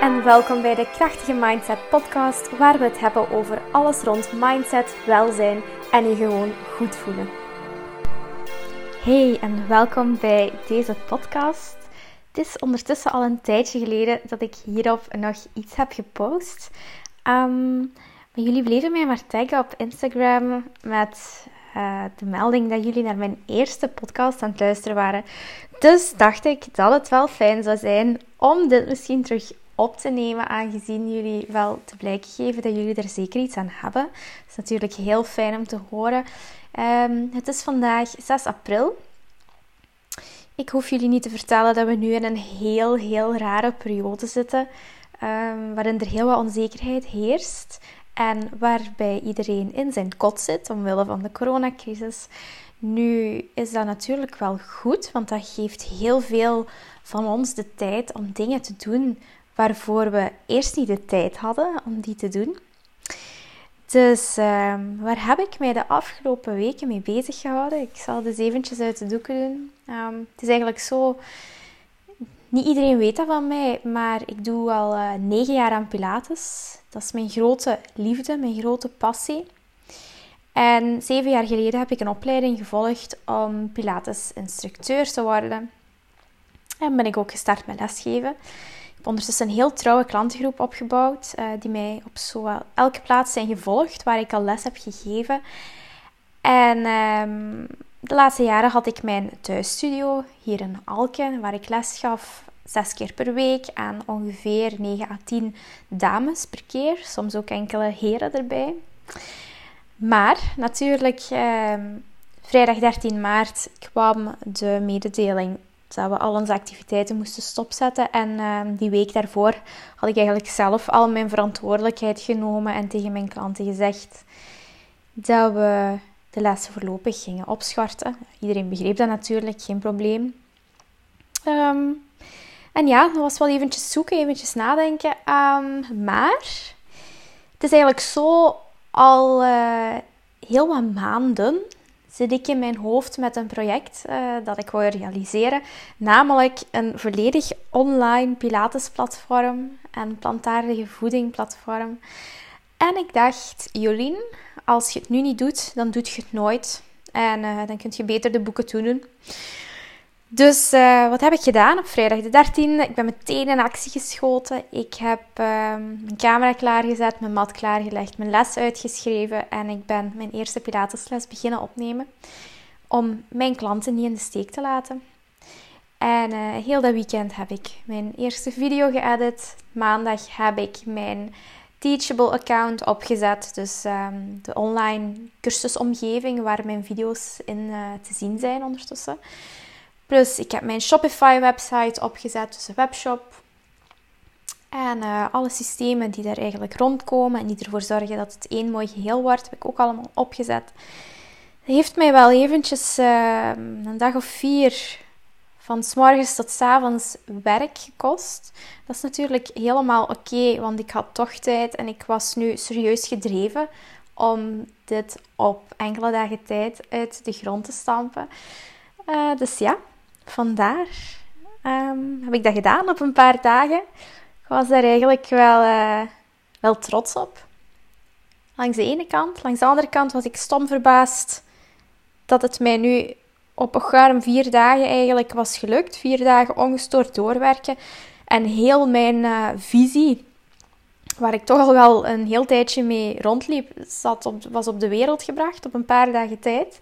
en welkom bij de Krachtige Mindset Podcast, waar we het hebben over alles rond mindset, welzijn en je gewoon goed voelen. Hey en welkom bij deze podcast. Het is ondertussen al een tijdje geleden dat ik hierop nog iets heb gepost. Um, maar jullie bleven mij maar taggen op Instagram met uh, de melding dat jullie naar mijn eerste podcast aan het luisteren waren. Dus dacht ik dat het wel fijn zou zijn om dit misschien terug op te nemen, aangezien jullie wel te blijken geven dat jullie er zeker iets aan hebben. Dat is natuurlijk heel fijn om te horen. Um, het is vandaag 6 april. Ik hoef jullie niet te vertellen dat we nu in een heel, heel rare periode zitten, um, waarin er heel wat onzekerheid heerst en waarbij iedereen in zijn kot zit omwille van de coronacrisis. Nu is dat natuurlijk wel goed, want dat geeft heel veel van ons de tijd om dingen te doen waarvoor we eerst niet de tijd hadden om die te doen. Dus ehm, waar heb ik mij de afgelopen weken mee bezig gehouden? Ik zal dus eventjes uit de doeken doen. Um, het is eigenlijk zo... Niet iedereen weet dat van mij, maar ik doe al uh, negen jaar aan Pilates. Dat is mijn grote liefde, mijn grote passie. En zeven jaar geleden heb ik een opleiding gevolgd om Pilates-instructeur te worden. En ben ik ook gestart met lesgeven heb ondertussen een heel trouwe klantengroep opgebouwd, uh, die mij op zo elke plaats zijn gevolgd waar ik al les heb gegeven. En ehm, de laatste jaren had ik mijn thuisstudio hier in Alken, waar ik les gaf zes keer per week aan ongeveer 9 à 10 dames per keer, soms ook enkele heren erbij. Maar natuurlijk, ehm, vrijdag 13 maart kwam de mededeling dat we al onze activiteiten moesten stopzetten. En ehm, die week daarvoor had ik eigenlijk zelf al mijn verantwoordelijkheid genomen en tegen mijn klanten gezegd dat we de lessen voorlopig gingen opschorten. Iedereen begreep dat natuurlijk, geen probleem. Ehm, en ja, dat was wel eventjes zoeken, eventjes nadenken. Um, maar het is eigenlijk zo al uh, heel wat maanden zit ik in mijn hoofd met een project uh, dat ik wil realiseren. Namelijk een volledig online Pilates-platform en plantaardige voeding-platform. En ik dacht, Jolien, als je het nu niet doet, dan doe je het nooit. En uh, dan kun je beter de boeken toedoen. Dus uh, wat heb ik gedaan op vrijdag de 13e? Ik ben meteen in actie geschoten. Ik heb uh, mijn camera klaargezet, mijn mat klaargelegd, mijn les uitgeschreven en ik ben mijn eerste Pilatesles beginnen opnemen om mijn klanten niet in de steek te laten. En uh, heel dat weekend heb ik mijn eerste video geëdit. Maandag heb ik mijn Teachable account opgezet, dus um, de online cursusomgeving waar mijn video's in uh, te zien zijn ondertussen. Plus, ik heb mijn Shopify-website opgezet, dus een webshop. En uh, alle systemen die daar eigenlijk rondkomen en die ervoor zorgen dat het één mooi geheel wordt, heb ik ook allemaal opgezet. Dat heeft mij wel eventjes uh, een dag of vier van s morgens tot s avonds werk gekost. Dat is natuurlijk helemaal oké, want ik had toch tijd en ik was nu serieus gedreven om dit op enkele dagen tijd uit de grond te stampen. Uh, dus ja, vandaar um, heb ik dat gedaan op een paar dagen. Ik was daar eigenlijk wel, uh, wel trots op. Langs de ene kant. Langs de andere kant was ik stom verbaasd dat het mij nu op een vier dagen eigenlijk was gelukt. Vier dagen ongestoord doorwerken. En heel mijn uh, visie, waar ik toch al wel een heel tijdje mee rondliep, zat op, was op de wereld gebracht op een paar dagen tijd.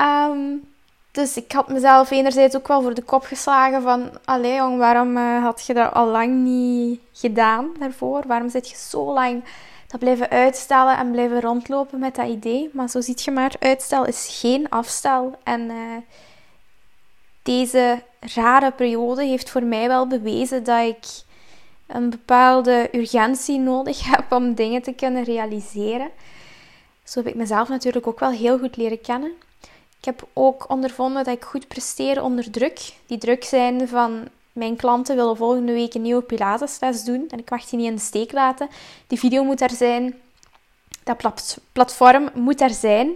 Um, dus ik had mezelf enerzijds ook wel voor de kop geslagen van... Allee jong, waarom uh, had je dat al lang niet gedaan daarvoor? Waarom zit je zo lang dat blijven uitstellen en blijven rondlopen met dat idee? Maar zo ziet je maar, uitstel is geen afstel. En uh, deze rare periode heeft voor mij wel bewezen dat ik een bepaalde urgentie nodig heb om dingen te kunnen realiseren. Zo heb ik mezelf natuurlijk ook wel heel goed leren kennen. Ik heb ook ondervonden dat ik goed presteer onder druk. Die druk zijn van mijn klanten willen volgende week een nieuwe Pilatesles doen en ik mag die niet in de steek laten. Die video moet er zijn. Dat platform moet er zijn.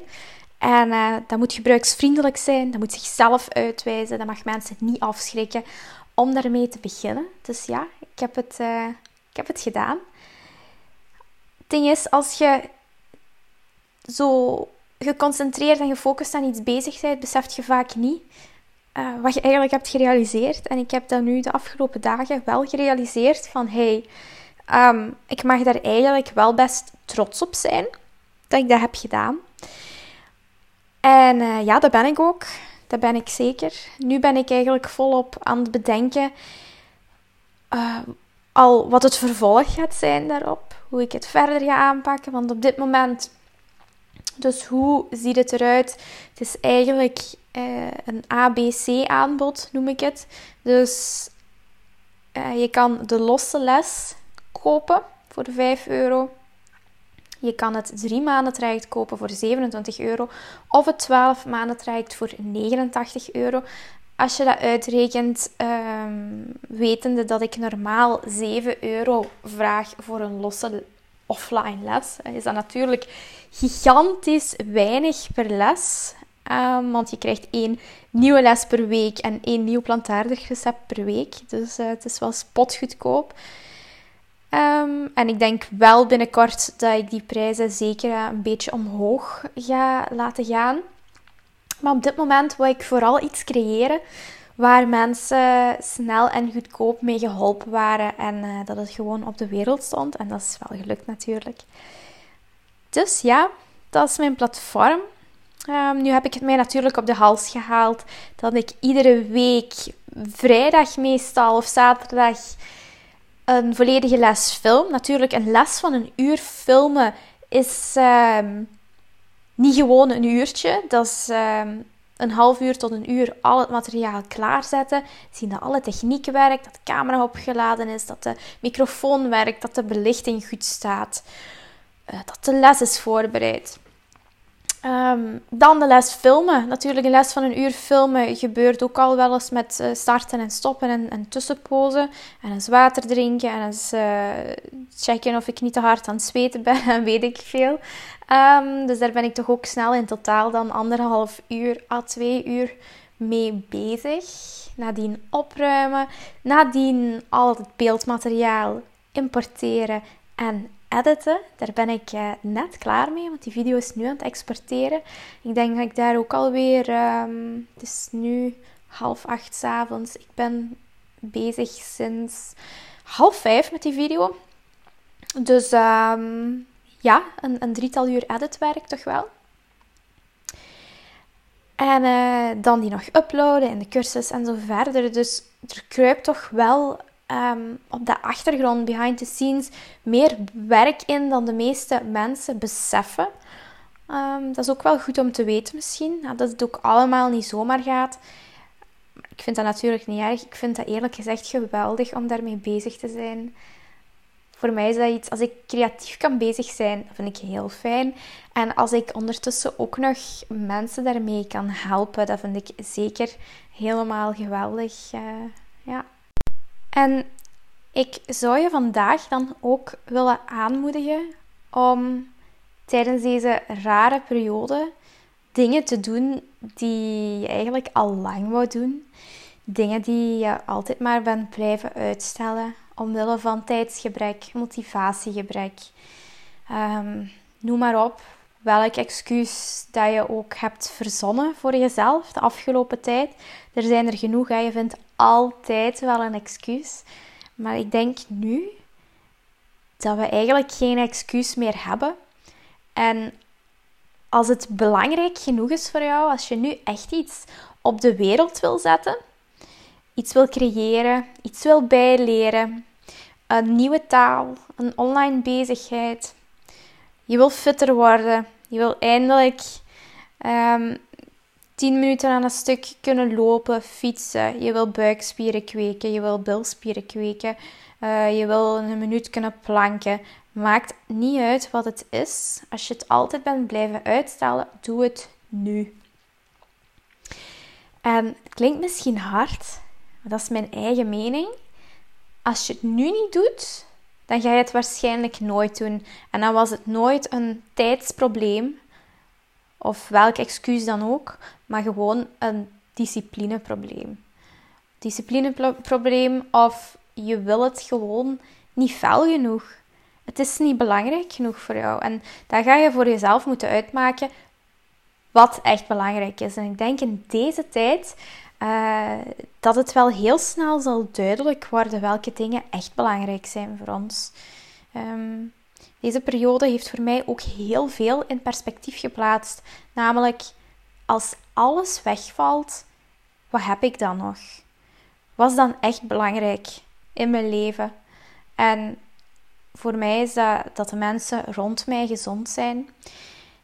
En uh, dat moet gebruiksvriendelijk zijn. Dat moet zichzelf uitwijzen. Dat mag mensen niet afschrikken om daarmee te beginnen. Dus ja, ik heb het, uh, ik heb het gedaan. Het ding is, als je zo geconcentreerd en gefocust aan iets bezig bent, beseft je vaak niet uh, wat je eigenlijk hebt gerealiseerd. En ik heb dat nu de afgelopen dagen wel gerealiseerd van hey, um, ik mag daar eigenlijk wel best trots op zijn dat ik dat heb gedaan. En uh, ja, dat ben ik ook. Dat ben ik zeker. Nu ben ik eigenlijk volop aan het bedenken uh, al wat het vervolg gaat zijn daarop. Hoe ik het verder ga aanpakken. Want op dit moment dus hoe ziet het eruit? Het is eigenlijk uh, een ABC-aanbod, noem ik het. Dus uh, je kan de losse les kopen voor 5 euro. Je kan het 3 maanden traject kopen voor 27 euro. Of het 12 maanden traject voor 89 euro. Als je dat uitrekent, um, wetende dat ik normaal 7 euro vraag voor een losse offline les, is dat natuurlijk gigantisch weinig per les. Um, want je krijgt één nieuwe les per week en één nieuw plantaardig recept per week. Dus uh, het is wel spotgoedkoop. Um, en ik denk wel binnenkort dat ik die prijzen zeker uh, een beetje omhoog ga laten gaan. Maar op dit moment wil ik vooral iets creëren waar mensen snel en goedkoop mee geholpen waren en uh, dat het gewoon op de wereld stond. En dat is wel gelukt natuurlijk. Dus ja, dat is mijn platform. Um, nu heb ik het mij natuurlijk op de hals gehaald dat ik iedere week vrijdag meestal of zaterdag een volledige les film. Natuurlijk, een les van een uur filmen is um, niet gewoon een uurtje. Dat is um, een half uur tot een uur al het materiaal klaarzetten. Zien dat alle techniek werkt, dat de camera opgeladen is, dat de microfoon werkt, dat de belichting goed staat, uh, dat de les is voorbereid. Um, dan de les filmen. Natuurlijk, een les van een uur filmen gebeurt ook al wel eens met uh, starten en stoppen en, en tussenpozen. En eens water drinken en eens uh, checken of ik niet te hard aan het zweten ben en weet ik veel. Um, dus daar ben ik toch ook snel in totaal dan anderhalf uur à twee uur mee bezig. Nadien opruimen. Nadien al het beeldmateriaal importeren en editen. Daar ben ik uh, net klaar mee, want die video is nu aan het exporteren. Ik denk dat ik daar ook alweer... Um, het is nu half acht s avonds. Ik ben bezig sinds half vijf met die video. Dus um, ja, een, een, drietal uur editwerk toch wel. En uh, dan die nog uploaden in de cursus en zo verder. Dus er kruipt toch wel um, op de achtergrond, behind the scenes, meer werk in dan de meeste mensen beseffen. Um, dat is ook wel goed om te weten misschien, dat het ook allemaal niet zomaar gaat. Ik vind dat natuurlijk niet erg. Ik vind dat eerlijk gezegd geweldig om daarmee bezig te zijn. Voor mij is dat iets, als ik creatief kan bezig zijn, dat vind ik heel fijn. En als ik ondertussen ook nog mensen daarmee kan helpen, dat vind ik zeker helemaal geweldig. Uh, ja. En ik zou je vandaag dan ook willen aanmoedigen om tijdens deze rare periode dingen te doen die je eigenlijk al lang wou doen. Dingen die je altijd maar bent blijven uitstellen omwille van tijdsgebrek, motivatiegebrek. Um, noem maar op welk excuus dat je ook hebt verzonnen voor jezelf de afgelopen tijd. Er zijn er genoeg, hè. je vindt altijd wel een excuus. Maar ik denk nu dat we eigenlijk geen excuus meer hebben. En als het belangrijk genoeg is voor jou, als je nu echt iets op de wereld wil zetten, iets wil creëren, iets wil bijleren, een nieuwe taal, een online bezigheid, je wil fitter worden, je wil eindelijk um, ehm, 10 minuten aan een stuk kunnen lopen, fietsen. Je wil buikspieren kweken, je wil bilspieren kweken. Uh, je wil een minuut kunnen planken. Maakt niet uit wat het is. Als je het altijd bent blijven uitstellen, doe het nu. En het klinkt misschien hard, maar dat is mijn eigen mening. Als je het nu niet doet, dan ga je het waarschijnlijk nooit doen. En dan was het nooit een tijdsprobleem, of welk excuus dan ook, maar gewoon een disciplineprobleem. disciplineprobleem of je wil het gewoon niet fel genoeg. Het is niet belangrijk genoeg voor jou. En dan ga je voor jezelf moeten uitmaken wat echt belangrijk is. En ik denk in deze tijd uh, dat het wel heel snel zal duidelijk worden welke dingen echt belangrijk zijn voor ons. Ehm, deze periode heeft voor mij ook heel veel in perspectief geplaatst. Namelijk, als alles wegvalt, wat heb ik dan nog? Wat is dan echt belangrijk in mijn leven? En voor mij is dat dat de mensen rond mij gezond zijn,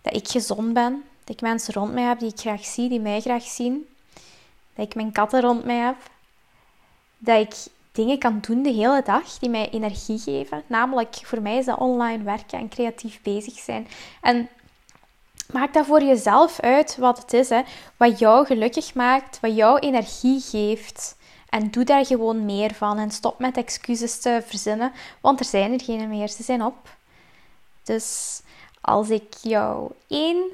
dat ik gezond ben, dat ik mensen rond mij heb die ik graag zie, die mij graag zien, dat ik mijn katten rond mij heb, dat ik dingen kan doen de hele dag die mij energie geven. Namelijk, voor mij is dat online werken en creatief bezig zijn. En maak dat voor jezelf uit wat het is, hè. wat jou gelukkig maakt, wat jou energie geeft. En doe daar gewoon meer van. En stop met excuses te verzinnen, want er zijn er geen meer. Ze zijn op. Dus als ik jou één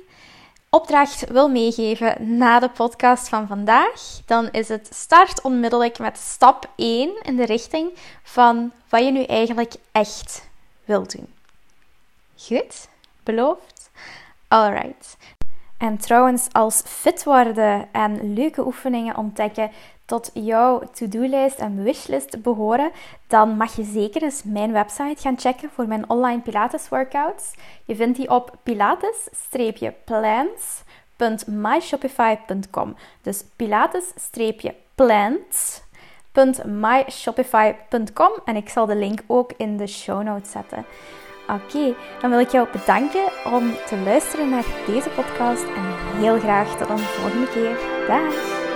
opdracht wil meegeven na de podcast van vandaag, dan is het start onmiddellijk met stap 1 in de richting van wat je nu eigenlijk echt wilt doen. Goed? Beloofd? Alright. En trouwens, als fit worden en leuke oefeningen ontdekken tot jouw to-do-lijst en wishlist behoren, dan mag je zeker eens mijn website gaan checken voor mijn online Pilates workouts. Je vindt die op pilates-plans.myshopify.com. Dus pilates-plans.myshopify.com en ik zal de link ook in de show notes zetten. Oké, dan wil ik jou bedanken om te luisteren naar deze podcast en heel graag tot een volgende keer. Dag!